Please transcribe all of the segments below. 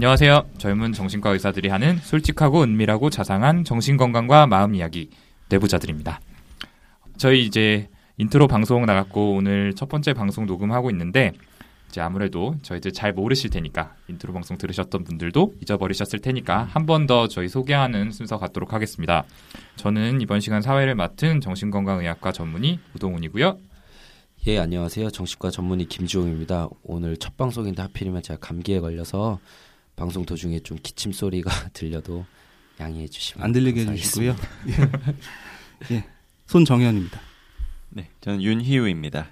안녕하세요. 젊은 정신과 의사들이 하는 솔직하고 은밀하고 자상한 정신건강과 마음 이야기 내부자들입니다. 저희 이제 인트로 방송 나갔고 오늘 첫 번째 방송 녹음하고 있는데 이제 아무래도 저희들 잘 모르실 테니까 인트로 방송 들으셨던 분들도 잊어버리셨을 테니까 한 번 더 저희 소개하는 순서 갖도록 하겠습니다. 저는 이번 시간 사회를 맡은 정신건강의학과 전문의 우동훈이고요. 예 안녕하세요 정신과 전문의 김주홍입니다. 오늘 첫 방송인데 하필이면 제가 감기에 걸려서 방송 도중에 좀 기침 소리가 들려도 양해해 주시면 안 들리게 해주시고요. 예. 예. 손정현입니다. 네, 저는 윤희우입니다.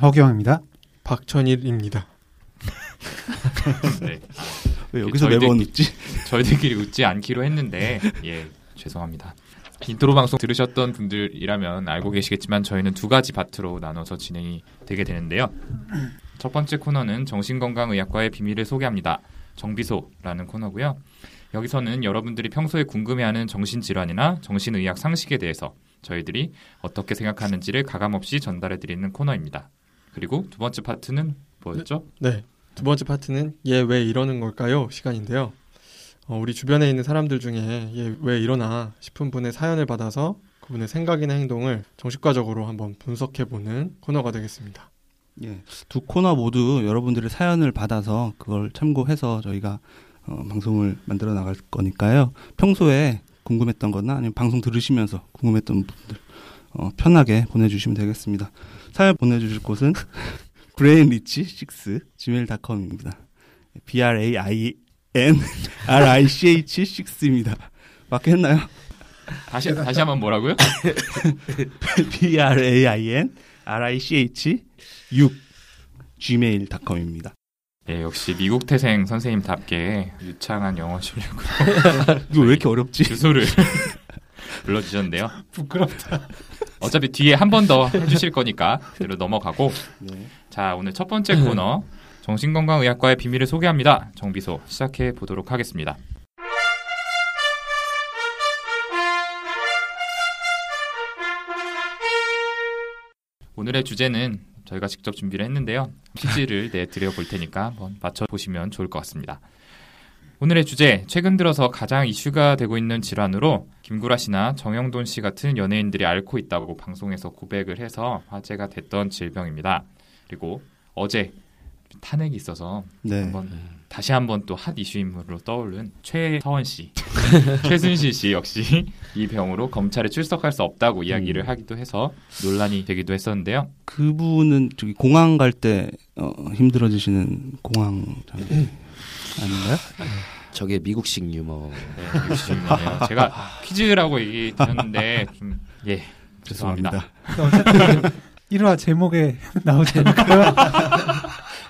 허경입니다. 박천일입니다. 네. 왜 여기서 저희들- 매번 웃지? 저희들끼리 웃지 않기로 했는데 예 죄송합니다. 인트로 방송 들으셨던 분들이라면 알고 계시겠지만 저희는 두 가지 파트로 나눠서 진행이 되게 되는데요. 첫 번째 코너는 정신건강의학과의 비밀을 소개합니다. 정비소라는 코너고요. 여기서는 여러분들이 평소에 궁금해하는 정신질환이나 정신의학 상식에 대해서 저희들이 어떻게 생각하는지를 가감없이 전달해드리는 코너입니다. 그리고 두 번째 파트는 뭐였죠? 네. 두 번째 파트는 얘 왜 이러는 걸까요? 시간인데요. 어, 우리 주변에 있는 사람들 중에 얘 왜 이러나 싶은 분의 사연을 받아서 그분의 생각이나 행동을 정신과적으로 한번 분석해보는 코너가 되겠습니다. 예. 두 코너 모두 여러분들의 사연을 받아서 그걸 참고해서 저희가 어, 방송을 만들어 나갈 거니까요. 평소에 궁금했던 거나 아니면 방송 들으시면서 궁금했던 분들 어, 편하게 보내주시면 되겠습니다. 사연 보내주실 곳은 brainrich6 gmail.com입니다. b r a i n r i c h 6입니다. 맞게 했나요? 다시 다시 한번 뭐라고요? b r a i n r i c h 6 gmail.com입니다. 예, 역시 미국 태생 선생님답게 유창한 영어 실력으로 이거 왜 이렇게 어렵지? 주소를 불러주셨는데요. 부끄럽다. 어차피 뒤에 한 번 더 해주실 거니까 그대로 넘어가고 네. 자 오늘 첫 번째 코너 정신건강의학과의 비밀을 소개합니다. 정비소 시작해 보도록 하겠습니다. 오늘의 주제는 저희가 직접 준비를 했는데요. 퀴즈를 내드려 볼 테니까 한번 맞춰보시면 좋을 것 같습니다. 오늘의 주제, 최근 들어서 가장 이슈가 되고 있는 질환으로 김구라 씨나 정영돈 씨 같은 연예인들이 앓고 있다고 방송에서 고백을 해서 화제가 됐던 질병입니다. 그리고 어제 탄핵이 있어서 네. 한번 다시 한번 또 핫 이슈 인물로 떠오른 최서원 씨, 최순실 씨 역시 이 병으로 검찰에 출석할 수 없다고 이야기를 하기도 해서 논란이 되기도 했었는데요. 그분은 저기 공항 갈때 어, 힘들어지시는 공항 장비 아닌가요? 저게 미국식 유머. 네, 유시민이네요. 제가 퀴즈라고 얘기 드렸는데 좀 예. 죄송합니다. 죄송합니다. 1화 제목에 나오지 않을까요?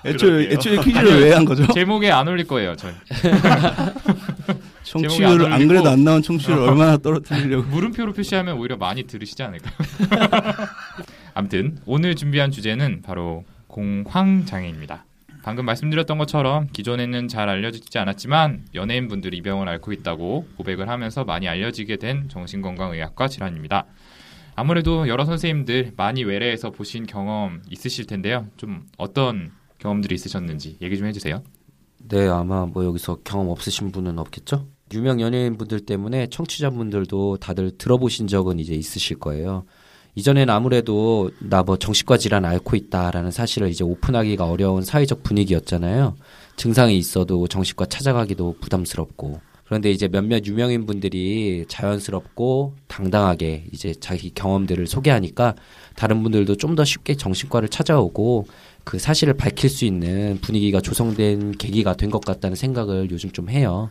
애초에. 애초에 퀴즈를 왜 한 거죠? 제목에 안 올릴 거예요, 저희. 청취율을 안 올리고- 그래도 안 나온 청취율을 얼마나 떨어뜨리려고? 물음표로 표시하면 오히려 많이 들으시지 않을까요? 아무튼 오늘 준비한 주제는 바로 공황 장애입니다. 방금 말씀드렸던 것처럼 기존에는 잘 알려지지 않았지만 연예인 분들이 이 병을 앓고 있다고 고백을 하면서 많이 알려지게 된 정신건강의학과 질환입니다. 아무래도 여러 선생님들 많이 외래에서 보신 경험 있으실 텐데요. 좀 어떤 경험들이 있으셨는지 얘기 좀 해주세요. 네 아마 뭐 여기서 경험 없으신 분은 없겠죠? 유명 연예인분들 때문에 청취자분들도 다들 들어보신 적은 이제 있으실 거예요. 이전에는 아무래도 나 뭐 정신과 질환 앓고 있다라는 사실을 이제 오픈하기가 어려운 사회적 분위기였잖아요. 증상이 있어도 정신과 찾아가기도 부담스럽고. 그런데 이제 몇몇 유명인 분들이 자연스럽고 당당하게 이제 자기 경험들을 소개하니까 다른 분들도 좀 더 쉽게 정신과를 찾아오고 그 사실을 밝힐 수 있는 분위기가 조성된 계기가 된 것 같다는 생각을 요즘 좀 해요.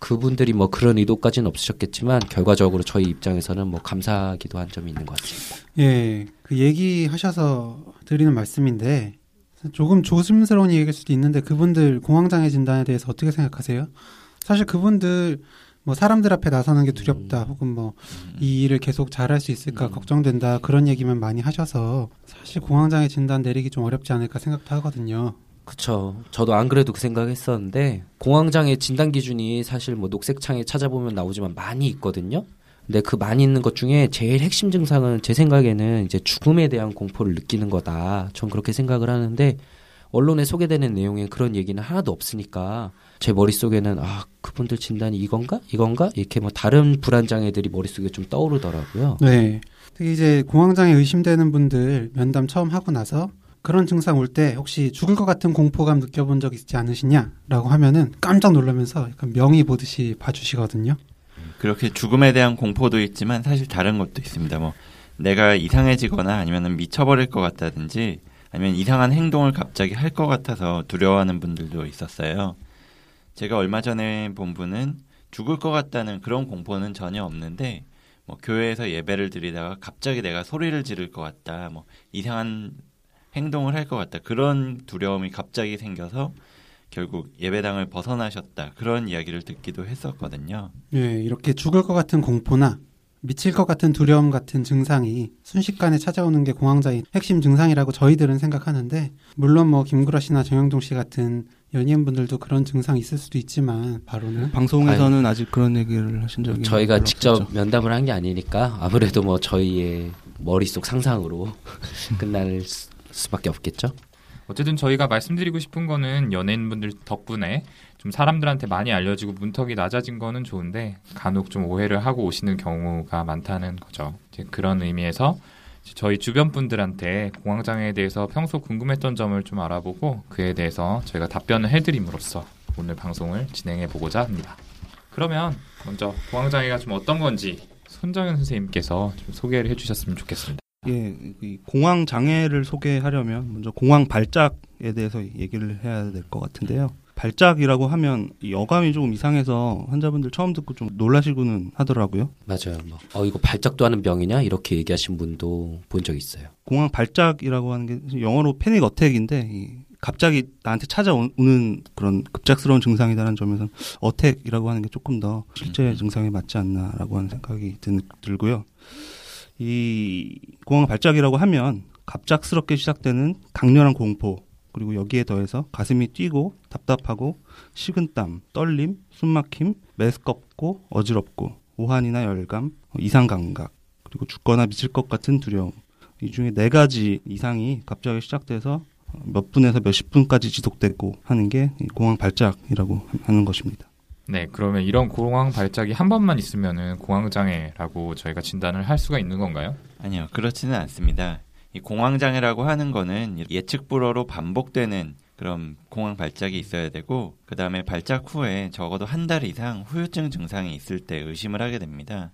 그분들이 뭐 그런 의도까지는 없으셨겠지만 결과적으로 저희 입장에서는 뭐 감사하기도 한 점이 있는 것 같습니다. 예, 그 얘기하셔서 드리는 말씀인데 조금 조심스러운 얘기일 수도 있는데 그분들 공황장애 진단에 대해서 어떻게 생각하세요? 사실 그분들 뭐 사람들 앞에 나서는 게 두렵다 혹은 뭐 이 일을 계속 잘할 수 있을까 음. 걱정된다 그런 얘기만 많이 하셔서 사실 공황장애 진단 내리기 좀 어렵지 않을까 생각도 하거든요. 그쵸. 저도 안 그래도 그 생각했었는데 공황장애 진단 기준이 사실 뭐 녹색창에 찾아보면 나오지만 많이 있거든요. 근데 그 많이 있는 것 중에 제일 핵심 증상은 제 생각에는 이제 죽음에 대한 공포를 느끼는 거다. 전 그렇게 생각을 하는데 언론에 소개되는 내용에 그런 얘기는 하나도 없으니까 제 머릿속에는 아, 그분들 진단이 이건가? 이건가? 이렇게 뭐 다른 불안 장애들이 머릿속에 좀 떠오르더라고요. 네. 특히 이제 공황장애 의심되는 분들 면담 처음 하고 나서 그런 증상 올 때 혹시 죽을 것 같은 공포감 느껴본 적 있지 않으시냐라고 하면은 깜짝 놀라면서 약간 명의 보듯이 봐주시거든요. 그렇게 죽음에 대한 공포도 있지만 사실 다른 것도 있습니다. 뭐 내가 이상해지거나 아니면 미쳐버릴 것 같다든지 아니면 이상한 행동을 갑자기 할 것 같아서 두려워하는 분들도 있었어요. 제가 얼마 전에 본 분은 죽을 것 같다는 그런 공포는 전혀 없는데 뭐 교회에서 예배를 드리다가 갑자기 내가 소리를 지를 것 같다, 뭐 이상한 행동을 할 것 같다 그런 두려움이 갑자기 생겨서 결국 예배당을 벗어나셨다 그런 이야기를 듣기도 했었거든요. 예, 이렇게 죽을 것 같은 공포나 미칠 것 같은 두려움 같은 증상이 순식간에 찾아오는 게 공황장애 핵심 증상이라고 저희들은 생각하는데 물론 뭐 김구라 씨나 정영동 씨 같은 연예인분들도 그런 증상이 있을 수도 있지만 바로는 방송에서는 아직 그런 얘기를 하신 적이 저희가 직접 없었죠. 면담을 한 게 아니니까 아무래도 뭐 저희의 머릿속 상상으로 끝날 수- 수밖에 없겠죠. 어쨌든 저희가 말씀드리고 싶은 거는 연예인분들 덕분에 좀 사람들한테 많이 알려지고 문턱이 낮아진 거는 좋은데 간혹 좀 오해를 하고 오시는 경우가 많다는 거죠. 이제 그런 의미에서 저희 주변 분들한테 공황장애에 대해서 평소 궁금했던 점을 좀 알아보고 그에 대해서 저희가 답변을 해드림으로써 오늘 방송을 진행해 보고자 합니다. 그러면 먼저 공황장애가 좀 어떤 건지 손정현 선생님께서 좀 소개를 해주셨으면 좋겠습니다. 예, 이 공황 장애를 소개하려면 먼저 공황 발작에 대해서 얘기를 해야 될 것 같은데요. 발작이라고 하면 이 어감이 조금 이상해서 환자분들 처음 듣고 좀 놀라시고는 하더라고요. 맞아요. 뭐, 어 이거 발작도 하는 병이냐 이렇게 얘기하신 분도 본 적 있어요. 공황 발작이라고 하는 게 영어로 패닉 어택인데 이 갑자기 나한테 찾아오는 그런 급작스러운 증상이다라는 점에서는 어택이라고 하는 게 조금 더 실제 증상에 맞지 않나라고 하는 생각이 든, 들고요. 이 공황 발작이라고 하면 갑작스럽게 시작되는 강렬한 공포 그리고 여기에 더해서 가슴이 뛰고 답답하고 식은땀, 떨림, 숨막힘, 메스껍고 어지럽고 오한이나 열감, 이상 감각 그리고 죽거나 미칠 것 같은 두려움 이 중에 네 가지 이상이 갑자기 시작돼서 몇 분에서 몇십 분까지 지속되고 하는 게이 공황 발작이라고 하는 것입니다. 네, 그러면 이런 공황 발작이 한 번만 있으면은 공황 장애라고 저희가 진단을 할 수가 있는 건가요? 아니요, 그렇지는 않습니다. 이 공황 장애라고 하는 거는 예측 불허로 반복되는 그런 공황 발작이 있어야 되고, 그 다음에 발작 후에 적어도 한 달 이상 후유증 증상이 있을 때 의심을 하게 됩니다.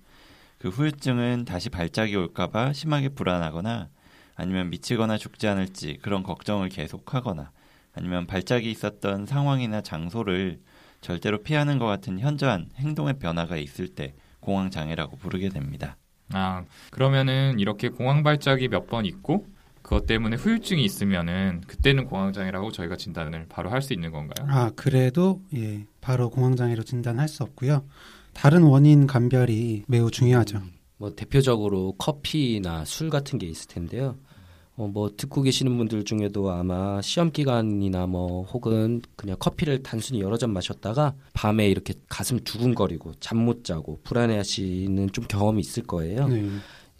그 후유증은 다시 발작이 올까봐 심하게 불안하거나, 아니면 미치거나 죽지 않을지 그런 걱정을 계속하거나, 아니면 발작이 있었던 상황이나 장소를 절대로 피하는 것 같은 현저한 행동의 변화가 있을 때 공황 장애라고 부르게 됩니다. 아, 그러면은 이렇게 공황 발작이 몇 번 있고 그것 때문에 후유증이 있으면은 그때는 공황 장애라고 저희가 진단을 바로 할 수 있는 건가요? 아 그래도 예 바로 공황 장애로 진단할 수 없고요. 다른 원인 감별이 매우 중요하죠. 뭐 대표적으로 커피나 술 같은 게 있을 텐데요. 어, 뭐 듣고 계시는 분들 중에도 아마 시험 기간이나 뭐 혹은 그냥 커피를 단순히 여러 잔 마셨다가 밤에 이렇게 가슴 두근거리고 잠 못 자고 불안해하시는 좀 경험이 있을 거예요. 네.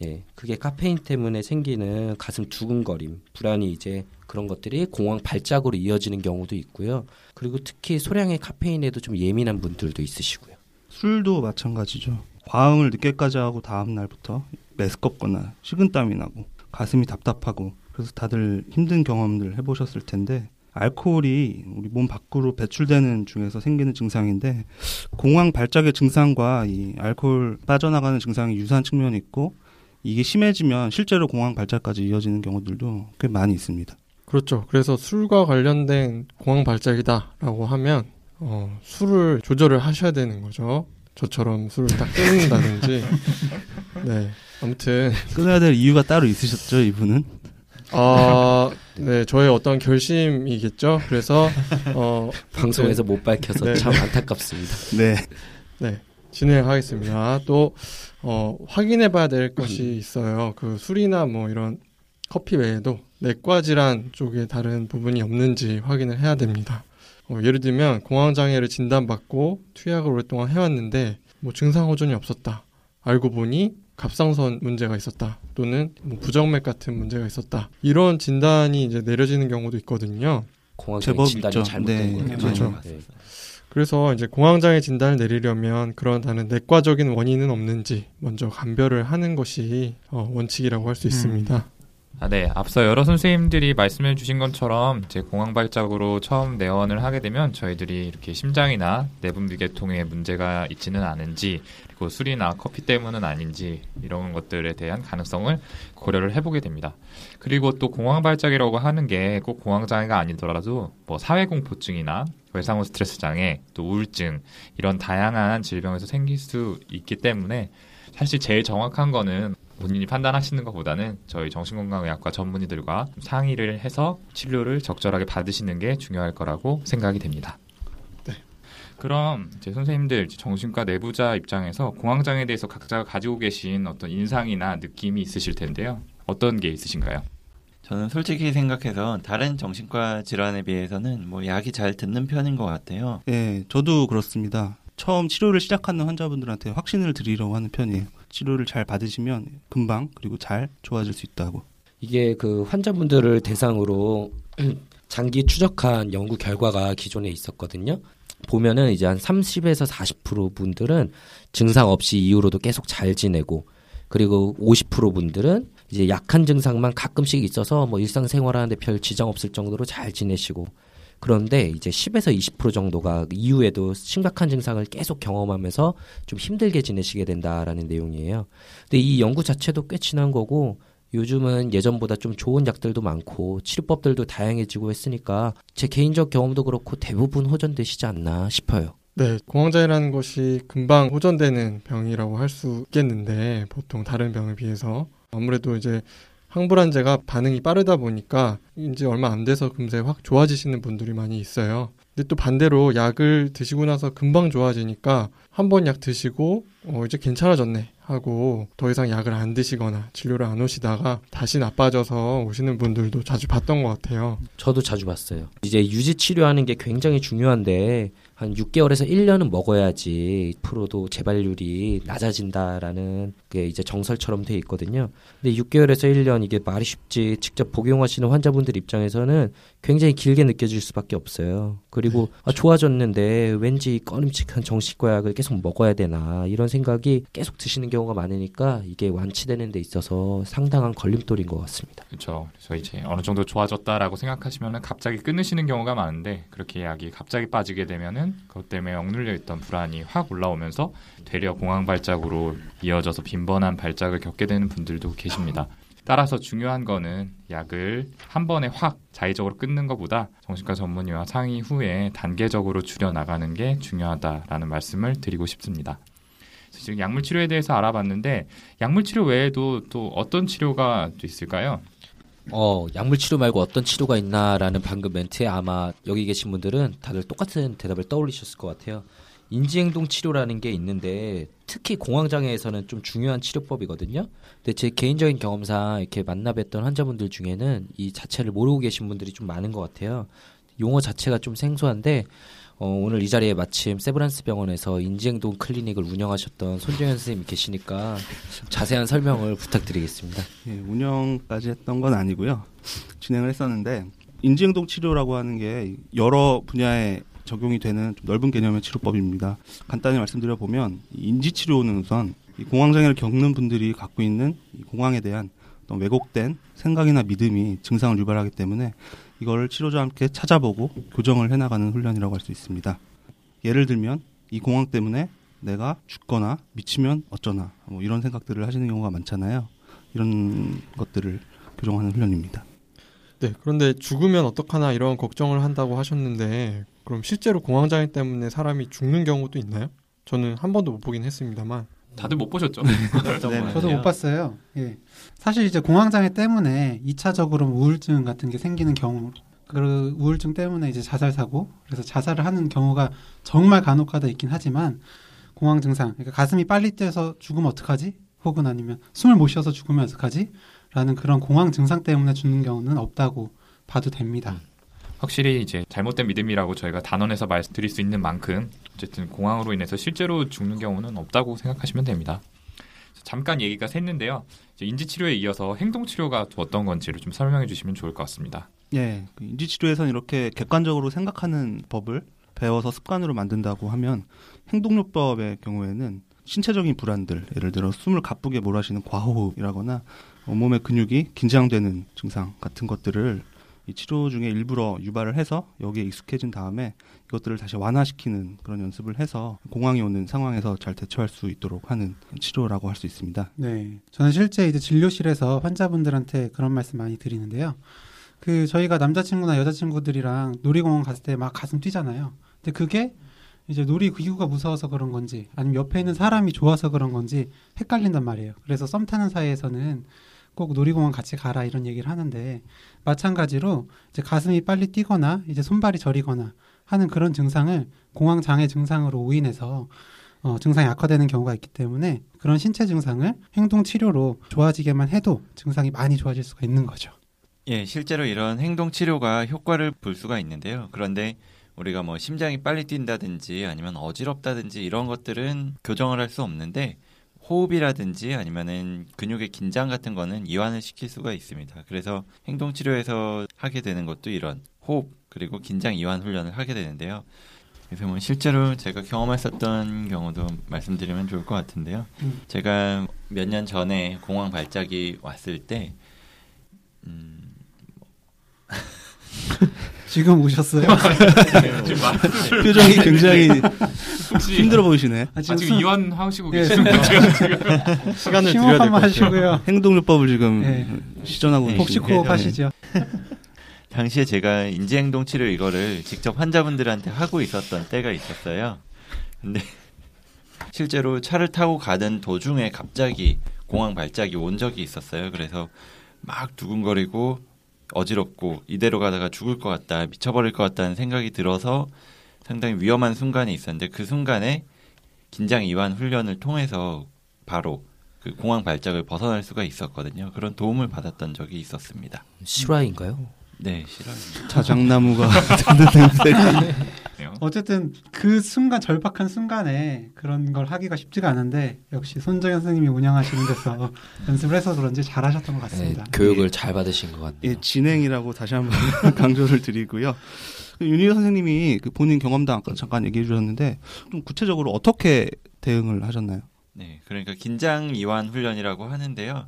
예, 그게 카페인 때문에 생기는 가슴 두근거림, 불안이 이제 그런 것들이 공황 발작으로 이어지는 경우도 있고요. 그리고 특히 소량의 카페인에도 좀 예민한 분들도 있으시고요. 술도 마찬가지죠. 과음을 늦게까지 하고 다음 날부터 메스껍거나 식은땀이 나고 가슴이 답답하고 그래서 다들 힘든 경험들 해보셨을 텐데 알코올이 우리 몸 밖으로 배출되는 중에서 생기는 증상인데 공황 발작의 증상과 이 알코올 빠져나가는 증상이 유사한 측면이 있고 이게 심해지면 실제로 공황 발작까지 이어지는 경우들도 꽤 많이 있습니다. 그렇죠. 그래서 술과 관련된 공황 발작이다라고 하면 어, 술을 조절을 하셔야 되는 거죠. 저처럼 술을 딱 끊는다든지. 네. 아무튼 끊어야 될 이유가 따로 있으셨죠, 이분은? 아, 네, 저의 어떤 결심이겠죠. 그래서 어, 방송에서 못 밝혀서 네. 참 안타깝습니다. 네. 네, 진행하겠습니다. 또 어, 확인해봐야 될 것이 있어요. 그 술이나 뭐 이런 커피 외에도 내과 질환 쪽에 다른 부분이 없는지 확인을 해야 됩니다. 어, 예를 들면 공황 장애를 진단받고 투약을 오랫동안 해왔는데 뭐 증상 호전이 없었다. 알고 보니 갑상선 문제가 있었다. 또는 뭐 부정맥 같은 문제가 있었다. 이런 진단이 이제 내려지는 경우도 있거든요. 공황장애 제법 진단이. 잘못된 네, 거예요. 그렇죠. 네. 그래서 이제 공황장애 진단을 내리려면 그런 다른 내과적인 원인은 없는지 먼저 감별을 하는 것이 어, 원칙이라고 할 수 있습니다. 아, 네. 앞서 여러 선생님들이 말씀해 주신 것처럼 이제 공황 발작으로 처음 내원을 하게 되면 저희들이 이렇게 심장이나 내분 비계통에 문제가 있지는 않은지 그리고 술이나 커피 때문은 아닌지 이런 것들에 대한 가능성을 고려를 해보게 됩니다. 그리고 또 공황 발작이라고 하는 게 꼭 공황 장애가 아니더라도 뭐 사회 공포증이나 외상후 스트레스 장애, 또 우울증 이런 다양한 질병에서 생길 수 있기 때문에 사실 제일 정확한 거는 본인이 판단하시는 것보다는 저희 정신건강의학과 전문의들과 상의를 해서 치료를 적절하게 받으시는 게 중요할 거라고 생각이 됩니다. 네. 그럼 제 선생님들 정신과 내부자 입장에서 공황장애에 대해서 각자가 가지고 계신 어떤 인상이나 느낌이 있으실 텐데요. 어떤 게 있으신가요? 저는 솔직히 생각해서 다른 정신과 질환에 비해서는 뭐 약이 잘 듣는 편인 것 같아요. 예, 저도 그렇습니다. 처음 치료를 시작하는 환자분들한테 확신을 드리려고 하는 편이에요. 치료를 잘 받으시면 금방 그리고 잘 좋아질 수 있다고. 이게 그 환자분들을 대상으로 장기 추적한 연구 결과가 기존에 있었거든요. 보면은 이제 한 30에서 40% 분들은 증상 없이 이후로도 계속 잘 지내고 그리고 50% 분들은 이제 약한 증상만 가끔씩 있어서 뭐 일상생활하는데 별 지장 없을 정도로 잘 지내시고 그런데 이제 10에서 20% 정도가 이후에도 심각한 증상을 계속 경험하면서 좀 힘들게 지내시게 된다라는 내용이에요. 근데 이 연구 자체도 꽤 지난 거고 요즘은 예전보다 좀 좋은 약들도 많고 치료법들도 다양해지고 했으니까 제 개인적 경험도 그렇고 대부분 호전되시지 않나 싶어요. 네, 공황장애라는 것이 금방 호전되는 병이라고 할 수 있겠는데 보통 다른 병에 비해서 아무래도 이제 항불안제가 반응이 빠르다 보니까 이제 얼마 안 돼서 금세 확 좋아지시는 분들이 많이 있어요. 근데 또 반대로 약을 드시고 나서 금방 좋아지니까 한 번 약 드시고 어 이제 괜찮아졌네 하고 더 이상 약을 안 드시거나 진료를 안 오시다가 다시 나빠져서 오시는 분들도 자주 봤던 것 같아요. 저도 자주 봤어요. 이제 유지 치료하는 게 굉장히 중요한데 한 6개월에서 1년은 먹어야지 프로도 재발률이 낮아진다라는 게 이제 정설처럼 돼 있거든요. 근데 6개월에서 1년 이게 말이 쉽지 직접 복용하시는 환자분들 입장에서는 굉장히 길게 느껴질 수밖에 없어요. 그리고 아, 좋아졌는데 왠지 꺼림칙한 정신과 약을 계속 먹어야 되나 이런 생각이 계속 드시는 경우가 많으니까 이게 완치되는 데 있어서 상당한 걸림돌인 것 같습니다. 그렇죠. 그래서 이제 어느 정도 좋아졌다라고 생각하시면은 갑자기 끊으시는 경우가 많은데 그렇게 약이 갑자기 빠지게 되면은 그것 때문에 억눌려 있던 불안이 확 올라오면서 되려 공황 발작으로 이어져서 빈번한 발작을 겪게 되는 분들도 계십니다. 따라서 중요한 거는 약을 한 번에 확 자의적으로 끊는 것보다 정신과 전문의와 상의 후에 단계적으로 줄여 나가는 게 중요하다라는 말씀을 드리고 싶습니다. 지금 약물 치료에 대해서 알아봤는데 약물 치료 외에도 또 어떤 치료가 또 있을까요? 어, 약물 치료 말고 어떤 치료가 있나라는 방금 멘트에 아마 여기 계신 분들은 다들 똑같은 대답을 떠올리셨을 것 같아요. 인지행동 치료라는 게 있는데 특히 공황장애에서는 좀 중요한 치료법이거든요. 근데 제 개인적인 경험상 이렇게 만나뵀던 환자분들 중에는 이 자체를 모르고 계신 분들이 좀 많은 것 같아요. 용어 자체가 좀 생소한데 어, 오늘 이 자리에 마침 세브란스 병원에서 인지행동 클리닉을 운영하셨던 손정현 선생님이 계시니까 좀 자세한 설명을 부탁드리겠습니다. 예, 운영까지 했던 건 아니고요. 진행을 했었는데 인지행동 치료라고 하는 게 여러 분야에 적용이 되는 좀 넓은 개념의 치료법입니다. 간단히 말씀드려 보면 인지 치료는 우선 이 공황장애를 겪는 분들이 갖고 있는 이 공황에 대한 왜곡된 생각이나 믿음이 증상을 유발하기 때문에 이걸 치료자와 함께 찾아보고 교정을 해나가는 훈련이라고 할 수 있습니다. 예를 들면 이 공황 때문에 내가 죽거나 미치면 어쩌나 뭐 이런 생각들을 하시는 경우가 많잖아요. 이런 것들을 교정하는 훈련입니다. 네, 그런데 죽으면 어떡하나 이런 걱정을 한다고 하셨는데 그럼 실제로 공황장애 때문에 사람이 죽는 경우도 있나요? 저는 한 번도 못 보긴 했습니다만. 다들 못 보셨죠? 네, 거예요? 저도 못 봤어요. 예. 사실 이제 공황장애 때문에 2차적으로 우울증 같은 게 생기는 경우, 그 우울증 때문에 이제 자살 사고, 그래서 자살을 하는 경우가 정말 간혹가다 있긴 하지만 공황 증상, 그러니까 가슴이 빨리 뛰어서 죽으면 어떡하지? 혹은 아니면 숨을 못 쉬어서 죽으면 어떡하지? 라는 그런 공황 증상 때문에 죽는 경우는 없다고 봐도 됩니다. 확실히 이제 잘못된 믿음이라고 저희가 단언해서 말씀드릴 수 있는 만큼 어쨌든 공황으로 인해서 실제로 죽는 경우는 없다고 생각하시면 됩니다. 잠깐 얘기가 샜는데요. 인지치료에 이어서 행동치료가 또 어떤 건지를 좀 설명해 주시면 좋을 것 같습니다. 예, 그 인지치료에서는 이렇게 객관적으로 생각하는 법을 배워서 습관으로 만든다고 하면 행동요법의 경우에는 신체적인 불안들, 예를 들어 숨을 가쁘게 몰아쉬는 과호흡이라거나 온몸의 근육이 긴장되는 증상 같은 것들을 이 치료 중에 일부러 유발을 해서 여기에 익숙해진 다음에 이것들을 다시 완화시키는 그런 연습을 해서 공황이 오는 상황에서 잘 대처할 수 있도록 하는 치료라고 할 수 있습니다. 네. 저는 실제 이제 진료실에서 환자분들한테 그런 말씀 많이 드리는데요. 그 저희가 남자친구나 여자친구들이랑 놀이공원 갔을 때 막 가슴 뛰잖아요. 근데 그게 이제 놀이 기구가 무서워서 그런 건지 아니면 옆에 있는 사람이 좋아서 그런 건지 헷갈린단 말이에요. 그래서 썸 타는 사이에서는 꼭 놀이공원 같이 가라 이런 얘기를 하는데 마찬가지로 이제 가슴이 빨리 뛰거나 이제 손발이 저리거나 하는 그런 증상을 공황 장애 증상으로 오인해서 어, 증상이 악화되는 경우가 있기 때문에 그런 신체 증상을 행동 치료로 좋아지게만 해도 증상이 많이 좋아질 수가 있는 거죠. 예, 실제로 이런 행동 치료가 효과를 볼 수가 있는데요. 그런데 우리가 뭐 심장이 빨리 뛴다든지 아니면 어지럽다든지 이런 것들은 교정을 할 수 없는데 호흡이라든지 아니면은 근육의 긴장 같은 거는 이완을 시킬 수가 있습니다. 그래서 행동 치료에서 하게 되는 것도 이런 호흡 그리고 긴장 이완 훈련을 하게 되는데요. 그래서 뭐 실제로 제가 경험했었던 경우도 말씀드리면 좋을 것 같은데요. 음. 제가 몇 년 전에 공황 발작이 왔을 때 음, 지금 우셨어요? 지금 말- 표정이 굉장히 혹시 힘들어 보이시네. 아, 아, 지금 수- 이완하시고 예, 계시는 거죠? 지금? 시간을 드려야 될 한번 것 같아요. 하시고요. 행동요법을 지금 네. 시전하고 네, 복식 계시는데. 호흡 하시죠. 당시에 제가 인지행동 치료 이거를 직접 환자분들한테 하고 있었던 때가 있었어요. 근데 실제로 차를 타고 가던 도중에 갑자기 공황 발작이 온 적이 있었어요. 그래서 막 두근거리고 어지럽고 이대로 가다가 죽을 것 같다, 미쳐버릴 것 같다는 생각이 들어서 상당히 위험한 순간이 있었는데 그 순간에 긴장 이완 훈련을 통해서 바로 그 공황 발작을 벗어날 수가 있었거든요. 그런 도움을 받았던 적이 있었습니다. 실화인가요? 네, 싫어요. 자작나무가 듣는 냄새가 네요. 어쨌든 그 순간 절박한 순간에 그런 걸 하기가 쉽지가 않은데 역시 손정현 선생님이 운영하시는 데서 연습을 해서 그런지 잘하셨던 것 네, 같습니다. 교육을 잘 받으신 것 같네요. 예, 진행이라고 다시 한번 강조를 드리고요. 그 윤희호 선생님이 그 본인 경험담 아까 잠깐 얘기해 주셨는데 좀 구체적으로 어떻게 대응을 하셨나요? 네, 그러니까 긴장 이완 훈련이라고 하는데요.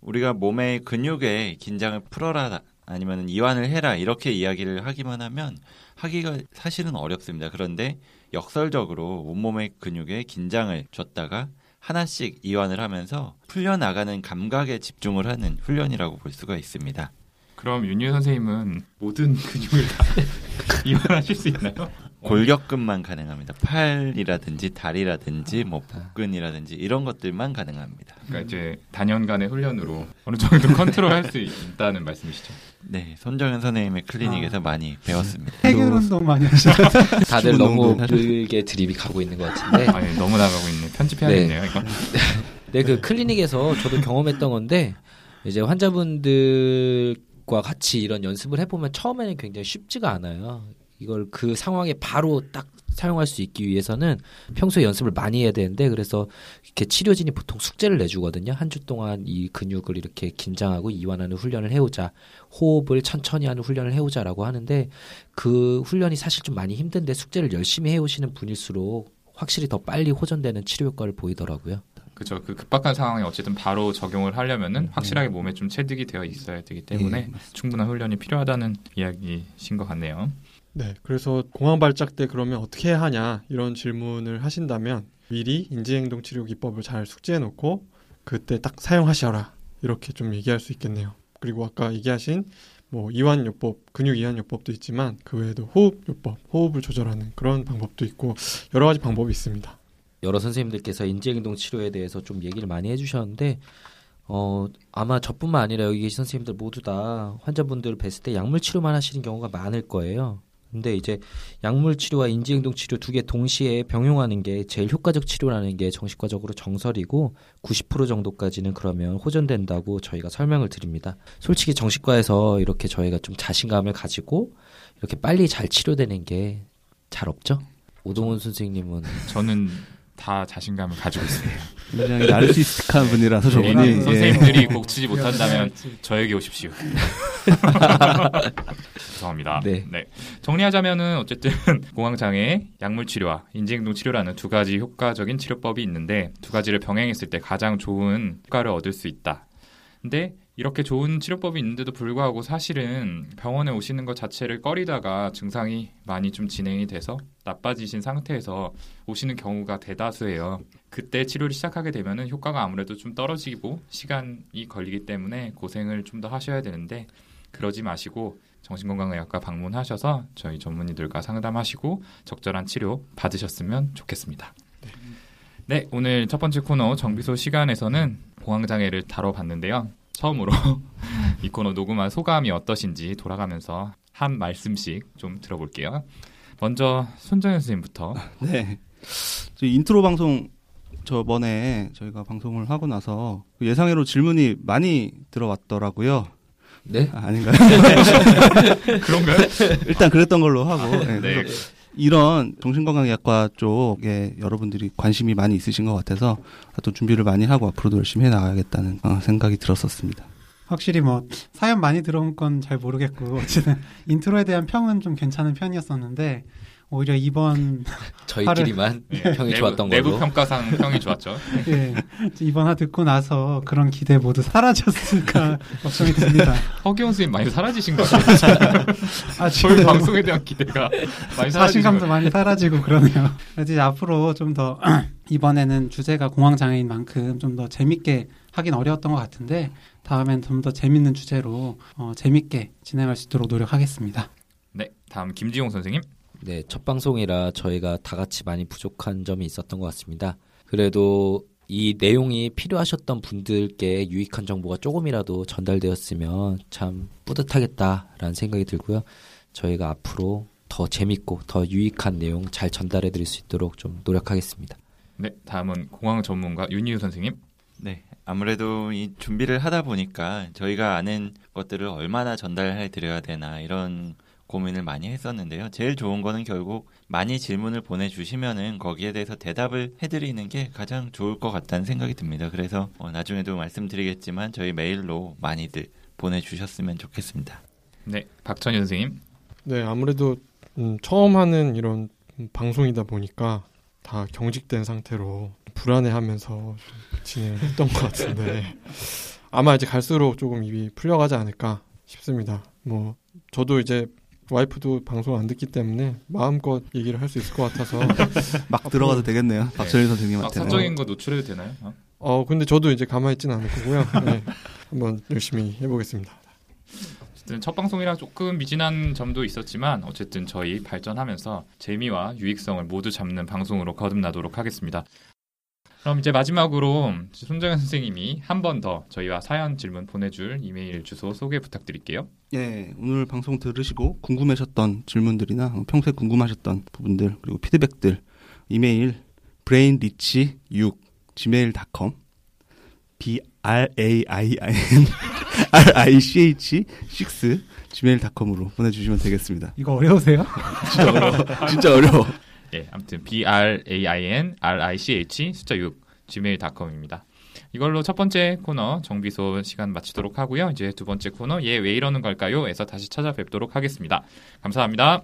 우리가 몸의 근육에 긴장을 풀어라 아니면 이완을 해라 이렇게 이야기를 하기만 하면 하기가 사실은 어렵습니다. 그런데 역설적으로 온몸의 근육에 긴장을 줬다가 하나씩 이완을 하면서 풀려나가는 감각에 집중을 하는 훈련이라고 볼 수가 있습니다. 그럼 윤유 선생님은 모든 근육을 다 이완하실 수 있나요? 골격근만 가능합니다. 팔이라든지 다리라든지 뭐 복근이라든지 이런 것들만 가능합니다. 그러니까 이제 단연간의 훈련으로 어느 정도 컨트롤할 수 있다는 말씀이시죠? 네, 손정현 선생님의 클리닉에서 많이 배웠습니다. 해결 운동 많이 하시죠. 다들 너무. 길게 드립이 가고 있는 것 같은데. 아니 너무 나가고 있네. 편집해야겠네요. 이거. 네, 그 클리닉에서 저도 경험했던 건데 이제 환자분들 과 같이 이런 연습을 해보면 처음에는 굉장히 쉽지가 않아요. 이걸 그 상황에 바로 딱 사용할 수 있기 위해서는 평소에 연습을 많이 해야 되는데 그래서 이렇게 치료진이 보통 숙제를 내주거든요. 한 주 동안 이 근육을 이렇게 긴장하고 이완하는 훈련을 해오자, 호흡을 천천히 하는 훈련을 해오자라고 하는데 그 훈련이 사실 좀 많이 힘든데 숙제를 열심히 해오시는 분일수록 확실히 더 빨리 호전되는 치료 효과를 보이더라고요. 그렇죠. 그 급박한 상황에 어쨌든 바로 적용을 하려면은 확실하게 몸에 좀 체득이 되어 있어야 되기 때문에 예, 충분한 훈련이 필요하다는 이야기신 것 같네요. 네, 그래서 공황 발작 때 그러면 어떻게 하냐 이런 질문을 하신다면 미리 인지행동 치료 기법을 잘 숙지해 놓고 그때 딱 사용하셔라 이렇게 좀 얘기할 수 있겠네요. 그리고 아까 얘기하신 뭐 이완 요법, 근육 이완 요법도 있지만 그 외에도 호흡 요법, 호흡을 조절하는 그런 방법도 있고 여러 가지 방법이 있습니다. 여러 선생님들께서 인지행동 치료에 대해서 좀 얘기를 많이 해주셨는데 어 아마 저뿐만 아니라 여기 계신 선생님들 모두 다 환자분들 뵀을 때 약물 치료만 하시는 경우가 많을 거예요. 근데 이제 약물 치료와 인지 행동 치료 두 개 동시에 병용하는 게 제일 효과적 치료라는 게 정신과적으로 정설이고 90% 정도까지는 그러면 호전된다고 저희가 설명을 드립니다. 솔직히 정신과에서 이렇게 저희가 좀 자신감을 가지고 이렇게 빨리 잘 치료되는 게 잘 없죠? 오동훈 선생님은 저는 다 자신감을 가지고 있습니다. 굉장히 나르시스틱한 분이라서 저분이 이런 예. 선생님들이 고치지 못한다면 저에게 오십시오. 죄송합니다. 네. 정리하자면은 어쨌든 공황장애, 약물 치료와 인지행동 치료라는 두 가지 효과적인 치료법이 있는데 두 가지를 병행했을 때 가장 좋은 효과를 얻을 수 있다. 근데 이렇게 좋은 치료법이 있는데도 불구하고 사실은 병원에 오시는 것 자체를 꺼리다가 증상이 많이 좀 진행이 돼서 나빠지신 상태에서 오시는 경우가 대다수예요. 그때 치료를 시작하게 되면은 효과가 아무래도 좀 떨어지고 시간이 걸리기 때문에 고생을 좀 더 하셔야 되는데 그러지 마시고 정신건강의학과 방문하셔서 저희 전문의들과 상담하시고 적절한 치료 받으셨으면 좋겠습니다. 네, 오늘 첫 번째 코너 정비소 시간에서는 공황장애를 다뤄봤는데요. 처음으로 이 코너 녹음한 소감이 어떠신지 돌아가면서 한 말씀씩 좀 들어볼게요. 먼저 손정현 선생님부터 네. 저 인트로 방송 저번에 저희가 방송을 하고 나서 그 예상외로 질문이 많이 들어왔더라고요. 네 아, 아닌가요? 그런가요? 일단 그랬던 걸로 하고. 네, 네. 이런 정신건강의학과 쪽에 여러분들이 관심이 많이 있으신 것 같아서 또 준비를 많이 하고 앞으로도 열심히 해 나가야겠다는 어, 생각이 들었었습니다. 확실히 뭐 사연 많이 들어온 건 잘 모르겠고 어쨌든 인트로에 대한 평은 좀 괜찮은 편이었었는데 오히려 이번 저희끼리만 네, 평이 내부, 좋았던 내부 걸로 평가상 평이 좋았죠. 예, 이번 화 듣고 나서 그런 기대 모두 사라졌을까 걱정이 듭니다. 허경 선생님 많이 사라지신 것 같아요. 아, 저희 지금 방송에 대한 기대가 많이 자신감도 것 많이 사라지고 그러네요. 이제 앞으로 좀 더 이번에는 주제가 공황 장애인 만큼 좀 더 재밌게 하긴 어려웠던 것 같은데 다음엔 좀 더 재밌는 주제로 어, 재밌게 진행할 수 있도록 노력하겠습니다. 네, 다음 김지용 선생님. 네, 첫 방송이라 저희가 다 같이 많이 부족한 점이 있었던 것 같습니다. 그래도 이 내용이 필요하셨던 분들께 유익한 정보가 조금이라도 전달되었으면 참 뿌듯하겠다라는 생각이 들고요. 저희가 앞으로 더 재밌고 더 유익한 내용 잘 전달해 드릴 수 있도록 좀 노력하겠습니다. 네, 다음은 공황 전문가 윤희우 선생님. 네. 아무래도 이 준비를 하다 보니까 저희가 아는 것들을 얼마나 전달해 드려야 되나 이런 고민을 많이 했었는데요. 제일 좋은 거는 결국 많이 질문을 보내주시면은 거기에 대해서 대답을 해드리는 게 가장 좋을 것 같다는 생각이 듭니다. 그래서 어, 나중에도 말씀드리겠지만 저희 메일로 많이들 보내주셨으면 좋겠습니다. 네, 박천희 선생님. 네, 아무래도 음, 처음 하는 이런 방송이다 보니까 다 경직된 상태로 불안해하면서 좀 진행했던 것 같은데 아마 이제 갈수록 조금 입이 풀려가지 않을까 싶습니다. 뭐 저도 이제 와이프도 방송 안 듣기 때문에 마음껏 얘기를 할 수 있을 것 같아서 막 들어가도 되겠네요. 박철희 막 선생님한테. 사적인 거 노출해도 되나요? 어? 어 근데 저도 이제 가만히 있지는 않을 거고요. 네, 한번 열심히 해보겠습니다. 어쨌든 첫 방송이라 조금 미진한 점도 있었지만 어쨌든 저희 발전하면서 재미와 유익성을 모두 잡는 방송으로 거듭나도록 하겠습니다. 그럼 이제 마지막으로 손정현 선생님이 한 번 더 저희와 사연 질문 보내줄 이메일 주소 소개 부탁드릴게요. 예, 오늘 방송 들으시고 궁금하셨던 질문들이나 평소에 궁금하셨던 부분들 그리고 피드백들 이메일 brainrich6 gmail.com b r a i i n r i c h 6 gmail.com으로 보내주시면 되겠습니다. 이거 어려우세요? 진짜 어려워. 진짜 어려워. 예, 아무튼 b r a i n r i c h 숫자 6 gmail.com입니다. 이걸로 첫 번째 코너 정비소 시간 마치도록 하고요. 이제 두 번째 코너 얘 왜 이러는 걸까요?에서 다시 찾아뵙도록 하겠습니다. 감사합니다.